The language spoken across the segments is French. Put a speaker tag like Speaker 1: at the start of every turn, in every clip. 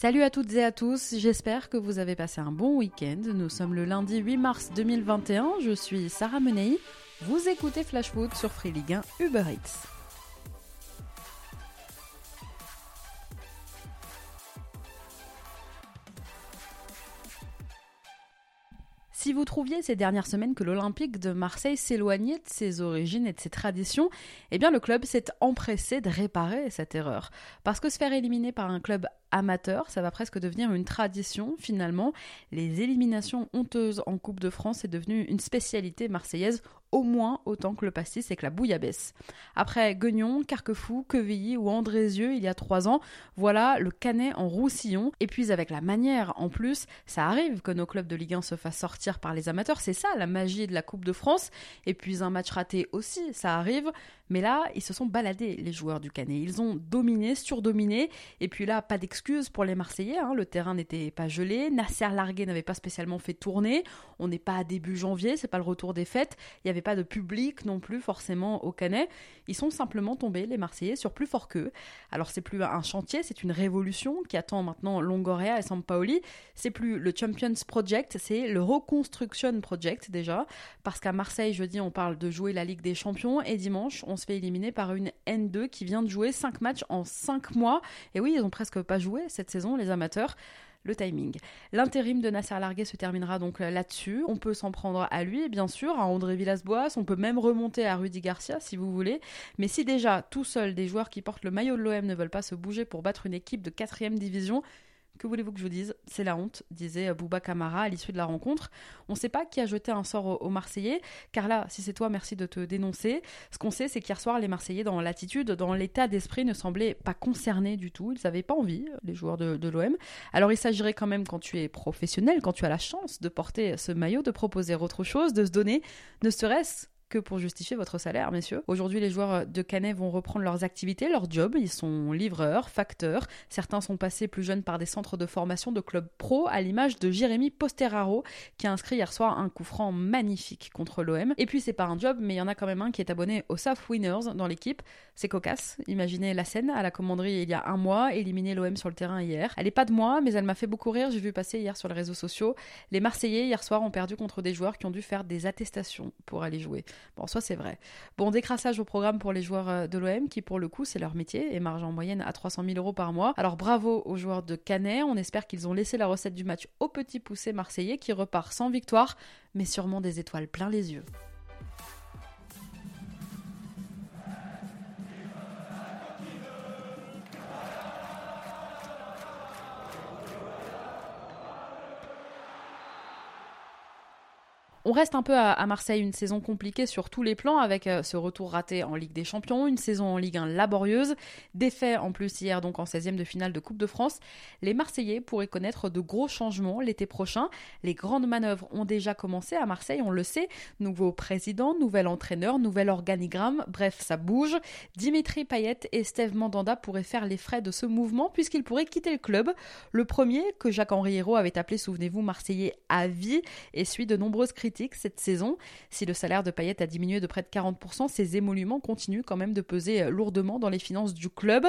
Speaker 1: Salut à toutes et à tous, j'espère que vous avez passé un bon week-end. Nous sommes le lundi 8 mars 2021, je suis Sarah Menei. Vous écoutez Flash Foot sur Free Ligue 1 Uber Eats. Si vous trouviez ces dernières semaines que l'Olympique de Marseille s'éloignait de ses origines et de ses traditions, eh bien le club s'est empressé de réparer cette erreur. Parce que se faire éliminer par un club amateur, ça va presque devenir une tradition finalement. Les éliminations honteuses en Coupe de France est devenu une spécialité marseillaise au moins autant que le pastis et que la bouillabaisse. Après Guignon, Carquefou, Quevilly ou Andrézieux il y a trois ans, voilà le canet en roussillon. Et puis avec la manière en plus, ça arrive que nos clubs de Ligue 1 se fassent sortir par les amateurs, c'est ça la magie de la Coupe de France. Et puis un match raté aussi, ça arrive. Mais là, ils se sont baladés, les joueurs du Canet. Ils ont dominé, surdominé. Et puis là, pas d'excuses pour les Marseillais. Hein. Le terrain n'était pas gelé. Nasser Largué n'avait pas spécialement fait tourner. On n'est pas à début janvier, c'est pas le retour des fêtes. Il n'y avait pas de public non plus forcément au Canet. Ils sont simplement tombés, les Marseillais, sur plus fort qu'eux. Alors c'est plus un chantier, c'est une révolution qui attend maintenant Longoria et Sampaoli. C'est plus le Champions Project, c'est le Reconstruction Project déjà. Parce qu'à Marseille, jeudi, on parle de jouer la Ligue des Champions et dimanche, on se fait éliminer par une N2 qui vient de jouer 5 matchs en 5 mois. Et oui, ils ont presque pas joué cette saison, les amateurs le timing. L'intérim de Nasser Larguet se terminera donc là-dessus. On peut s'en prendre à lui, bien sûr, à André Villas-Boas. On peut même remonter à Rudy Garcia si vous voulez. Mais si déjà tout seul des joueurs qui portent le maillot de l'OM ne veulent pas se bouger pour battre une équipe de 4 division, que voulez-vous que je vous dise C'est la honte, disait Bouba Camara à l'issue de la rencontre. On ne sait pas qui a jeté un sort aux Marseillais, car là, si c'est toi, merci de te dénoncer. Ce qu'on sait, c'est qu'hier soir, les Marseillais, dans l'attitude, dans l'état d'esprit, ne semblaient pas concernés du tout. Ils n'avaient pas envie, les joueurs de, de l'OM. Alors il s'agirait quand même, quand tu es professionnel, quand tu as la chance de porter ce maillot, de proposer autre chose, de se donner, ne serait-ce que pour justifier votre salaire, messieurs. Aujourd'hui, les joueurs de Canet vont reprendre leurs activités, leurs jobs. Ils sont livreurs, facteurs. Certains sont passés plus jeunes par des centres de formation de clubs pro, à l'image de Jérémy Posteraro, qui a inscrit hier soir un coup franc magnifique contre l'OM. Et puis, c'est pas un job, mais il y en a quand même un qui est abonné au SAF Winners dans l'équipe. C'est cocasse. Imaginez la scène à la commanderie il y a un mois, éliminer l'OM sur le terrain hier. Elle est pas de moi, mais elle m'a fait beaucoup rire. J'ai vu passer hier sur les réseaux sociaux. Les Marseillais, hier soir, ont perdu contre des joueurs qui ont dû faire des attestations pour aller jouer. Bon, soit c'est vrai. Bon, décrassage au programme pour les joueurs euh, de l'OM qui, pour le coup, c'est leur métier et marge en moyenne à 300 000 euros par mois. Alors bravo aux joueurs de Canet. On espère qu'ils ont laissé la recette du match au petit poussé marseillais qui repart sans victoire, mais sûrement des étoiles plein les yeux. On reste un peu à, Marseille, une saison compliquée sur tous les plans avec euh, ce retour raté en Ligue des Champions, une saison en Ligue 1 laborieuse, défait en plus hier donc en 16e de finale de Coupe de France. Les Marseillais pourraient connaître de gros changements l'été prochain. Les grandes manœuvres ont déjà commencé à Marseille, on le sait. Nouveau président, nouvel entraîneur, nouvel organigramme, bref, ça bouge. Dimitri Payet et Steve Mandanda pourraient faire les frais de ce mouvement puisqu'ils pourraient quitter le club. Le premier, que Jacques-Henri Hérault avait appelé, souvenez-vous, Marseillais à vie, et suit de nombreuses critiques cette saison. Si le salaire de Payet a diminué de près de 40%, ses émoluments continuent quand même de peser euh, lourdement dans les finances du club.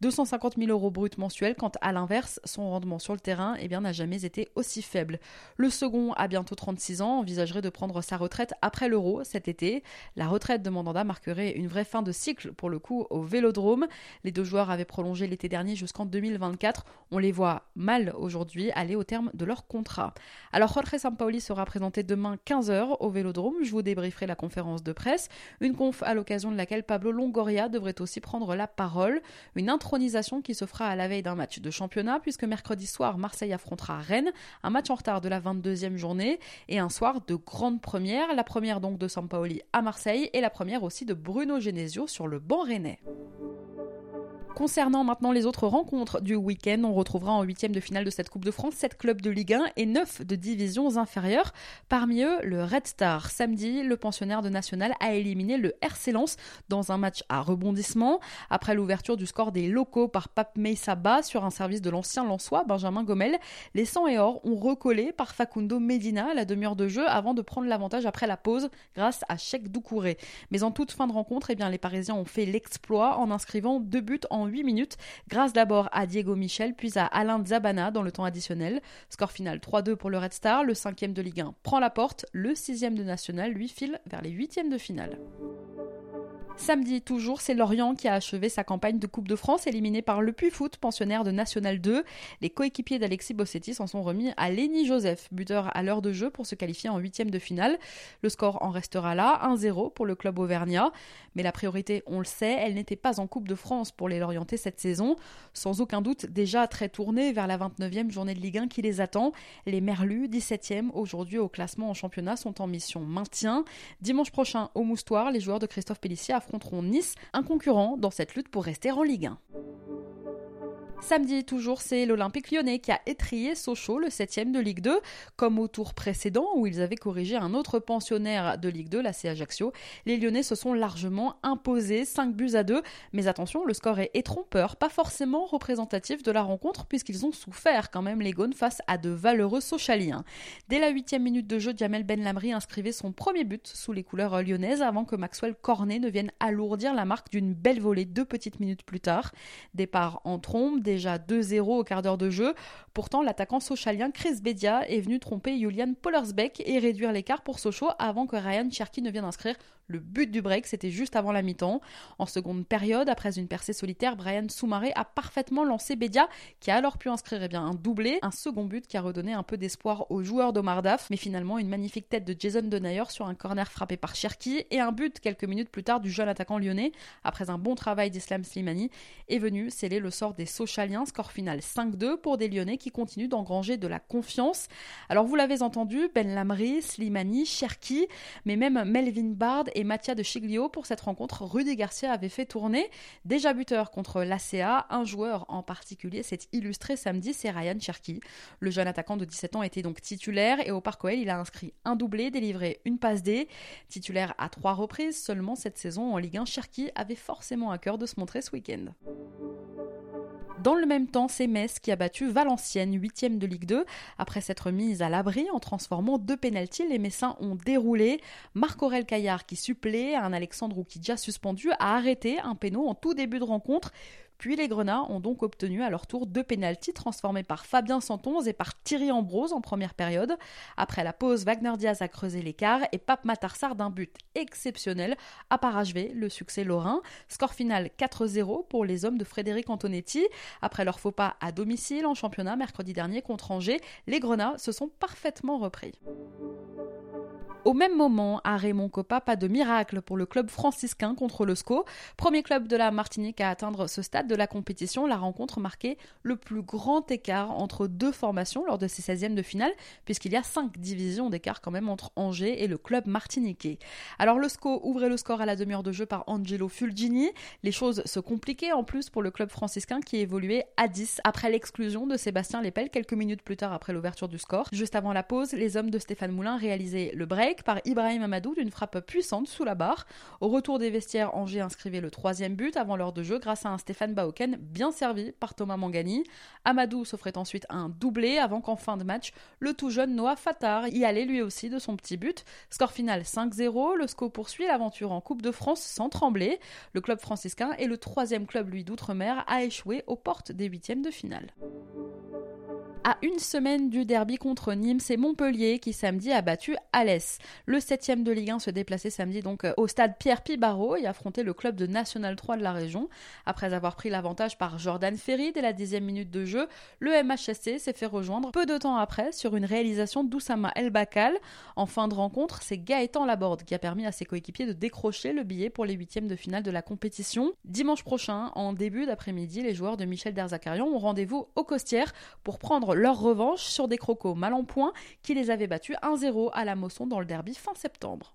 Speaker 1: 250 000 euros bruts mensuels, quand à l'inverse, son rendement sur le terrain eh n'a jamais été aussi faible. Le second, à bientôt 36 ans, envisagerait de prendre sa retraite après l'Euro cet été. La retraite de Mandanda marquerait une vraie fin de cycle pour le coup au Vélodrome. Les deux joueurs avaient prolongé l'été dernier jusqu'en 2024. On les voit mal aujourd'hui aller au terme de leur contrat. Alors Jorge Sampaoli sera présenté demain 15h au Vélodrome. Je vous débrieferai la conférence de presse, une conf à l'occasion de laquelle Pablo Longoria devrait aussi prendre la parole, une intronisation qui se fera à la veille d'un match de championnat puisque mercredi soir Marseille affrontera Rennes, un match en retard de la 22e journée et un soir de grande première, la première donc de Sampaoli à Marseille et la première aussi de Bruno Genesio sur le banc rennais. Concernant maintenant les autres rencontres du week-end, on retrouvera en huitième de finale de cette Coupe de France 7 clubs de Ligue 1 et 9 de divisions inférieures. Parmi eux, le Red Star. Samedi, le pensionnaire de National a éliminé le RC Lens dans un match à rebondissement. Après l'ouverture du score des locaux par Pape Meissaba sur un service de l'ancien Lensois, Benjamin Gomel, les 100 et or ont recollé par Facundo Medina à la demi-heure de jeu avant de prendre l'avantage après la pause grâce à Cheikh Doucouré. Mais en toute fin de rencontre, eh bien, les Parisiens ont fait l'exploit en inscrivant deux buts en 8 minutes, grâce d'abord à Diego Michel, puis à Alain Zabana dans le temps additionnel. Score final 3-2 pour le Red Star, le cinquième de Ligue 1 prend la porte, le sixième de National lui file vers les huitièmes de finale. Samedi, toujours, c'est Lorient qui a achevé sa campagne de Coupe de France, éliminé par le Puy Foot, pensionnaire de National 2. Les coéquipiers d'Alexis Bossetti s'en sont remis à Lenny Joseph, buteur à l'heure de jeu pour se qualifier en huitième de finale. Le score en restera là, 1-0 pour le club auvergnat. Mais la priorité, on le sait, elle n'était pas en Coupe de France pour les Lorientais cette saison. Sans aucun doute, déjà très tournés vers la 29e journée de Ligue 1 qui les attend. Les Merlus, 17e aujourd'hui au classement en championnat, sont en mission maintien. Dimanche prochain, au Moustoir, les joueurs de Christophe Pellissier affronteront Nice, un concurrent dans cette lutte pour rester en Ligue 1. Samedi, toujours, c'est l'Olympique lyonnais qui a étrié Sochaux, le 7 de Ligue 2. Comme au tour précédent, où ils avaient corrigé un autre pensionnaire de Ligue 2, la C Ajaccio, les Lyonnais se sont largement imposés, 5 buts à 2. Mais attention, le score est trompeur, pas forcément représentatif de la rencontre, puisqu'ils ont souffert quand même les Gaunes face à de valeureux Sochaliens. Dès la 8 minute de jeu, Jamel Ben Lamri inscrivait son premier but sous les couleurs lyonnaises avant que Maxwell Cornet ne vienne alourdir la marque d'une belle volée deux petites minutes plus tard. Départ en trombe, déjà 2-0 au quart d'heure de jeu. Pourtant, l'attaquant sochalien Chris Bedia est venu tromper Julian Pollersbeck et réduire l'écart pour Sochaux avant que Ryan Cherky ne vienne inscrire le but du break, c'était juste avant la mi-temps. En seconde période, après une percée solitaire, Brian Soumaré a parfaitement lancé Bedia, qui a alors pu inscrire eh bien, un doublé, un second but qui a redonné un peu d'espoir aux joueurs d'Omar Daf, mais finalement une magnifique tête de Jason Denayer sur un corner frappé par Cherki et un but quelques minutes plus tard du jeune attaquant lyonnais, après un bon travail d'Islam Slimani, est venu sceller le sort des Sochaliens, score final 5-2 pour des Lyonnais qui continuent d'engranger de la confiance. Alors vous l'avez entendu, Ben Lamri, Slimani, Cherki, mais même Melvin Bard et Mathia de Chiglio. Pour cette rencontre, Rudy Garcia avait fait tourner. Déjà buteur contre l'ACA, un joueur en particulier s'est illustré samedi, c'est Ryan Cherky. Le jeune attaquant de 17 ans était donc titulaire et au Parc OL, il a inscrit un doublé, délivré une passe D. Titulaire à trois reprises seulement cette saison en Ligue 1, Cherky avait forcément à cœur de se montrer ce week-end. Dans le même temps, c'est Metz qui a battu Valenciennes, 8 de Ligue 2. Après s'être mise à l'abri en transformant deux pénalties, les Messins ont déroulé. Marc-Aurel Caillard, qui supplée un Alexandre déjà suspendu, a arrêté un péno en tout début de rencontre. Puis les Grenats ont donc obtenu à leur tour deux pénalties transformés par Fabien Santonze et par Thierry Ambrose en première période. Après la pause, Wagner Diaz a creusé l'écart et Pape Matarsar d'un but exceptionnel a parachevé le succès lorrain. Score final 4-0 pour les hommes de Frédéric Antonetti. Après leur faux pas à domicile en championnat mercredi dernier contre Angers, les Grenats se sont parfaitement repris. Au même moment, à Raymond Coppa, pas de miracle pour le club franciscain contre le SCO. Premier club de la Martinique à atteindre ce stade de la compétition, la rencontre marquait le plus grand écart entre deux formations lors de ces 16e de finale, puisqu'il y a 5 divisions d'écart quand même entre Angers et le club martiniquais. Alors le SCO ouvrait le score à la demi-heure de jeu par Angelo Fulgini. Les choses se compliquaient en plus pour le club franciscain qui évoluait à 10 après l'exclusion de Sébastien Lepel quelques minutes plus tard après l'ouverture du score. Juste avant la pause, les hommes de Stéphane Moulin réalisaient le break par Ibrahim Amadou d'une frappe puissante sous la barre. Au retour des vestiaires, Angers inscrivait le troisième but avant l'heure de jeu grâce à un Stéphane Baoken bien servi par Thomas Mangani. Amadou s'offrait ensuite un doublé avant qu'en fin de match, le tout jeune Noah Fatar y allait lui aussi de son petit but. Score final 5-0, le SCO poursuit l'aventure en Coupe de France sans trembler. Le club franciscain est le troisième club lui d'outre-mer à échouer aux portes des huitièmes de finale. À une semaine du derby contre Nîmes, c'est Montpellier qui samedi a battu Alès. Le 7 de Ligue 1 se déplaçait samedi donc euh, au stade Pierre Pibaro et affrontait le club de National 3 de la région. Après avoir pris l'avantage par Jordan Ferry dès la dixième minute de jeu, le MHSC s'est fait rejoindre peu de temps après sur une réalisation d'Oussama El Bakal. En fin de rencontre, c'est Gaëtan Laborde qui a permis à ses coéquipiers de décrocher le billet pour les huitièmes de finale de la compétition. Dimanche prochain, en début d'après-midi, les joueurs de Michel Derzakarian ont rendez-vous au Costières pour prendre leur revanche sur des crocos mal en point qui les avaient battus 1-0 à la Mosson dans le derby fin septembre.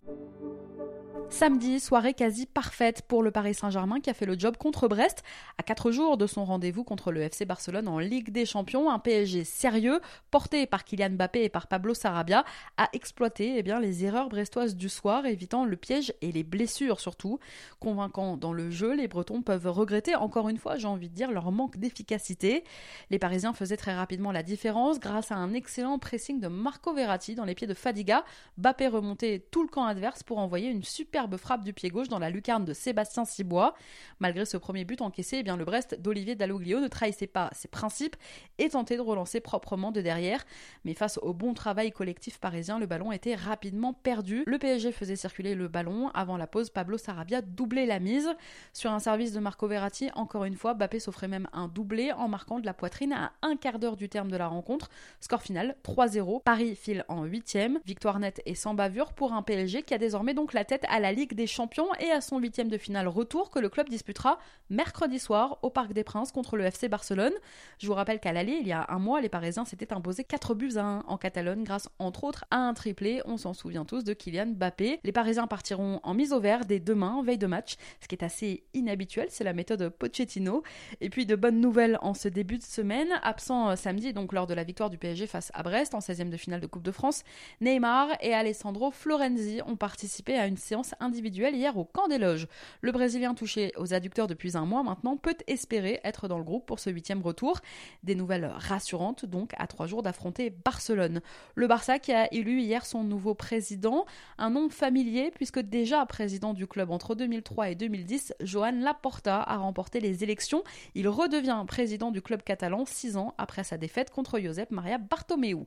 Speaker 1: Samedi, soirée quasi parfaite pour le Paris Saint-Germain qui a fait le job contre Brest. À 4 jours de son rendez-vous contre le FC Barcelone en Ligue des Champions, un PSG sérieux, porté par Kylian Mbappé et par Pablo Sarabia, a exploité eh bien, les erreurs brestoises du soir, évitant le piège et les blessures surtout. Convaincant dans le jeu, les Bretons peuvent regretter encore une fois, j'ai envie de dire, leur manque d'efficacité. Les Parisiens faisaient très rapidement la différence grâce à un excellent pressing de Marco Verratti dans les pieds de Fadiga. Mbappé remontait tout le camp adverse pour envoyer une super superbe frappe du pied gauche dans la lucarne de Sébastien Cibois. Malgré ce premier but encaissé, eh bien le Brest d'Olivier Dalloglio ne trahissait pas ses principes et tentait de relancer proprement de derrière. Mais face au bon travail collectif parisien, le ballon était rapidement perdu. Le PSG faisait circuler le ballon. Avant la pause, Pablo Sarabia doublait la mise. Sur un service de Marco Verratti, encore une fois, Bappé s'offrait même un doublé en marquant de la poitrine à un quart d'heure du terme de la rencontre. Score final 3-0. Paris file en 8 Victoire nette et sans bavure pour un PSG qui a désormais donc la tête à la Ligue des Champions et à son huitième de finale retour que le club disputera mercredi soir au Parc des Princes contre le FC Barcelone. Je vous rappelle qu'à l'aller, il y a un mois, les Parisiens s'étaient imposés 4 buts à 1 en Catalogne grâce entre autres à un triplé, on s'en souvient tous, de Kylian Mbappé. Les Parisiens partiront en mise au vert dès demain, veille de match, ce qui est assez inhabituel, c'est la méthode Pochettino. Et puis de bonnes nouvelles en ce début de semaine, absent euh, samedi donc lors de la victoire du PSG face à Brest en 16e de finale de Coupe de France, Neymar et Alessandro Florenzi ont participé à une séance individuelle hier au camp des loges. Le Brésilien touché aux adducteurs depuis un mois maintenant peut espérer être dans le groupe pour ce huitième retour. Des nouvelles rassurantes donc à trois jours d'affronter Barcelone. Le Barça qui a élu hier son nouveau président, un nom familier puisque déjà président du club entre 2003 et 2010, Joan Laporta a remporté les élections. Il redevient président du club catalan six ans après sa défaite contre Josep Maria Bartomeu.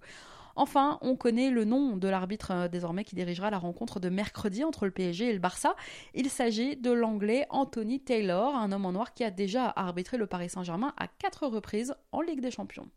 Speaker 1: Enfin, on connaît le nom de l'arbitre euh, désormais qui dirigera la rencontre de mercredi entre le PSG et le Barça. Il s'agit de l'anglais Anthony Taylor, un homme en noir qui a déjà arbitré le Paris Saint-Germain à quatre reprises en Ligue des Champions.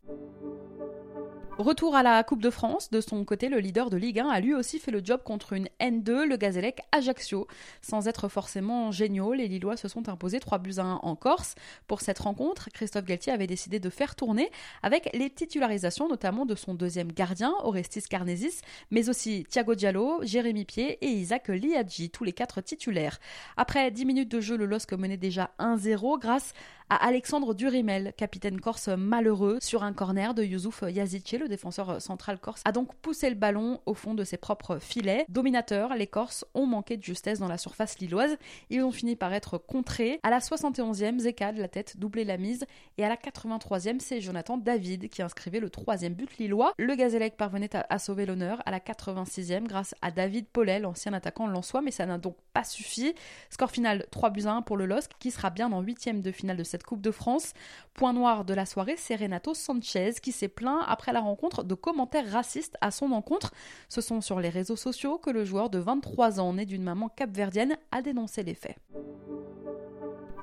Speaker 1: Retour à la Coupe de France. De son côté, le leader de Ligue 1 a lui aussi fait le job contre une N2, le Gazélec Ajaccio. Sans être forcément géniaux, les Lillois se sont imposés 3 buts à 1 en Corse. Pour cette rencontre, Christophe Galtier avait décidé de faire tourner avec les titularisations notamment de son deuxième gardien, Orestis Carnesis, mais aussi Thiago Diallo, Jérémy Pied et Isaac Liadji, tous les quatre titulaires. Après 10 minutes de jeu, le LOSC menait déjà 1-0 grâce à Alexandre Durimel, capitaine corse malheureux, sur un corner de Youssouf Yazici, le défenseur central corse, a donc poussé le ballon au fond de ses propres filets. Dominateurs, les Corses ont manqué de justesse dans la surface lilloise. Ils ont fini par être contrés. À la 71e, Zeka la tête doublait la mise. Et à la 83e, c'est Jonathan David qui inscrivait le troisième but lillois. Le Gazélec parvenait à, sauver l'honneur à la 86e grâce à David Paulet, l'ancien attaquant lensois, mais ça n'a donc pas suffi. Score final 3 buts à 1 pour le LOSC qui sera bien en huitième de finale de cette Coupe de France. Point noir de la soirée, c'est Renato Sanchez qui s'est plaint après la rencontre de commentaires racistes à son encontre. Ce sont sur les réseaux sociaux que le joueur de 23 ans, né d'une maman capverdienne, a dénoncé les faits.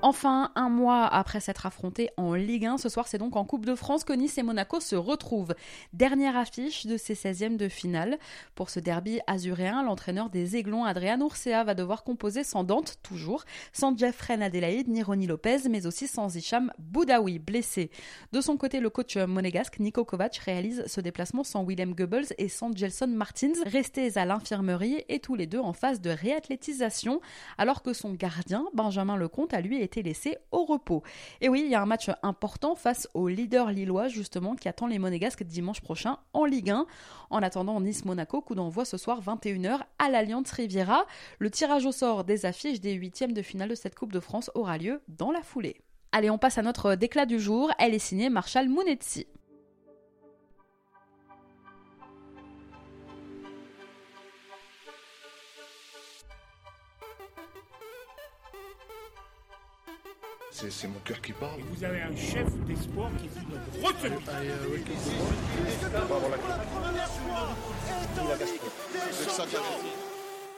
Speaker 1: Enfin, un mois après s'être affronté en Ligue 1, ce soir c'est donc en Coupe de France que Nice et Monaco se retrouvent. Dernière affiche de ces 16e de finale. Pour ce derby azuréen, l'entraîneur des Aiglons, Adrian Ursea, va devoir composer sans Dante, toujours, sans Jeffrey Adelaide ni Ronnie Lopez, mais aussi sans Hicham Boudaoui, blessé. De son côté, le coach monégasque Nico Kovac réalise ce déplacement sans Willem Goebbels et sans Gelson Martins, restés à l'infirmerie et tous les deux en phase de réathlétisation, alors que son gardien, Benjamin Lecomte, a lui été laissé au repos. Et oui, il y a un match important face au leader lillois justement qui attend les Monégasques dimanche prochain en Ligue 1. En attendant Nice-Monaco, coup d'envoi ce soir 21h à l'Alliance Riviera. Le tirage au sort des affiches des huitièmes de finale de cette Coupe de France aura lieu dans la foulée. Allez, on passe à notre déclat du jour. Elle est signée Marshall Mounetzi.
Speaker 2: C'est mon cœur qui parle.
Speaker 3: Et vous avez un chef d'espoir qui est notre retenue.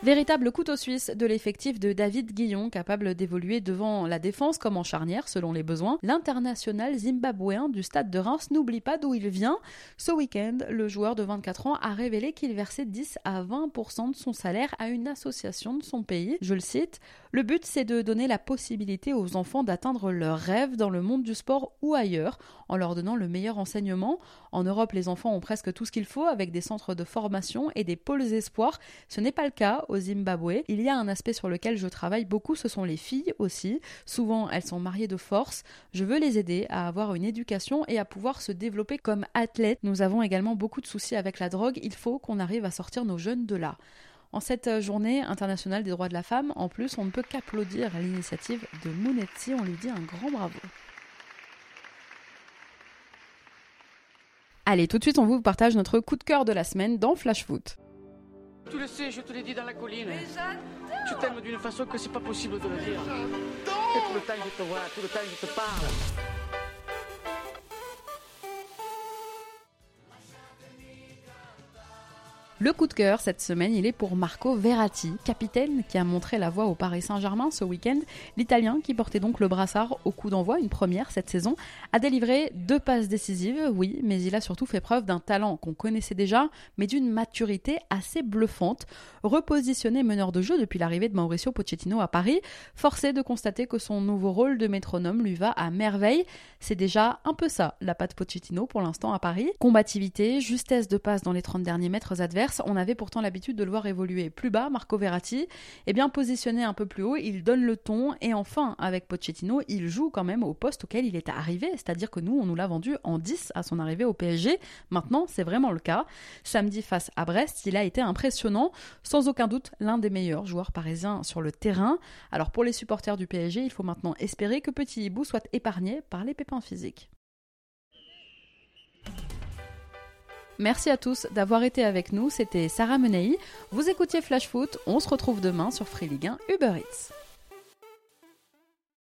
Speaker 1: Véritable couteau suisse de l'effectif de David Guillon, capable d'évoluer devant la défense comme en charnière selon les besoins. L'international zimbabwéen du stade de Reims n'oublie pas d'où il vient. Ce week-end, le joueur de 24 ans a révélé qu'il versait 10 à 20% de son salaire à une association de son pays. Je le cite Le but, c'est de donner la possibilité aux enfants d'atteindre leurs rêves dans le monde du sport ou ailleurs, en leur donnant le meilleur enseignement. En Europe, les enfants ont presque tout ce qu'il faut avec des centres de formation et des pôles espoirs. Ce n'est pas le cas au Zimbabwe. Il y a un aspect sur lequel je travaille beaucoup, ce sont les filles aussi. Souvent, elles sont mariées de force. Je veux les aider à avoir une éducation et à pouvoir se développer comme athlètes. Nous avons également beaucoup de soucis avec la drogue. Il faut qu'on arrive à sortir nos jeunes de là. En cette journée internationale des droits de la femme, en plus, on ne peut qu'applaudir l'initiative de Mounetzi. On lui dit un grand bravo. Allez, tout de suite, on vous partage notre coup de cœur de la semaine dans Flash Foot.
Speaker 4: Tu le sais, je te l'ai dit dans la colline. Je t'aime d'une façon que c'est pas possible de le dire. Et tout le temps je te vois, tout le temps je te parle.
Speaker 1: Le coup de cœur cette semaine, il est pour Marco Verratti, capitaine qui a montré la voie au Paris Saint-Germain ce week-end. L'Italien, qui portait donc le brassard au coup d'envoi, une première cette saison, a délivré deux passes décisives, oui, mais il a surtout fait preuve d'un talent qu'on connaissait déjà, mais d'une maturité assez bluffante. Repositionné meneur de jeu depuis l'arrivée de Mauricio Pochettino à Paris, forcé de constater que son nouveau rôle de métronome lui va à merveille. C'est déjà un peu ça, la patte Pochettino pour l'instant à Paris. Combativité, justesse de passe dans les 30 derniers mètres adverses, on avait pourtant l'habitude de le voir évoluer plus bas, Marco Verratti. Eh bien, positionné un peu plus haut, il donne le ton. Et enfin, avec Pochettino, il joue quand même au poste auquel il est arrivé. C'est-à-dire que nous, on nous l'a vendu en 10 à son arrivée au PSG. Maintenant, c'est vraiment le cas. Samedi, face à Brest, il a été impressionnant. Sans aucun doute, l'un des meilleurs joueurs parisiens sur le terrain. Alors, pour les supporters du PSG, il faut maintenant espérer que Petit Hibou soit épargné par les pépins physiques. Merci à tous d'avoir été avec nous. C'était Sarah Menei. Vous écoutiez Flash Foot. On se retrouve demain sur Free Ligue 1 Uber Eats.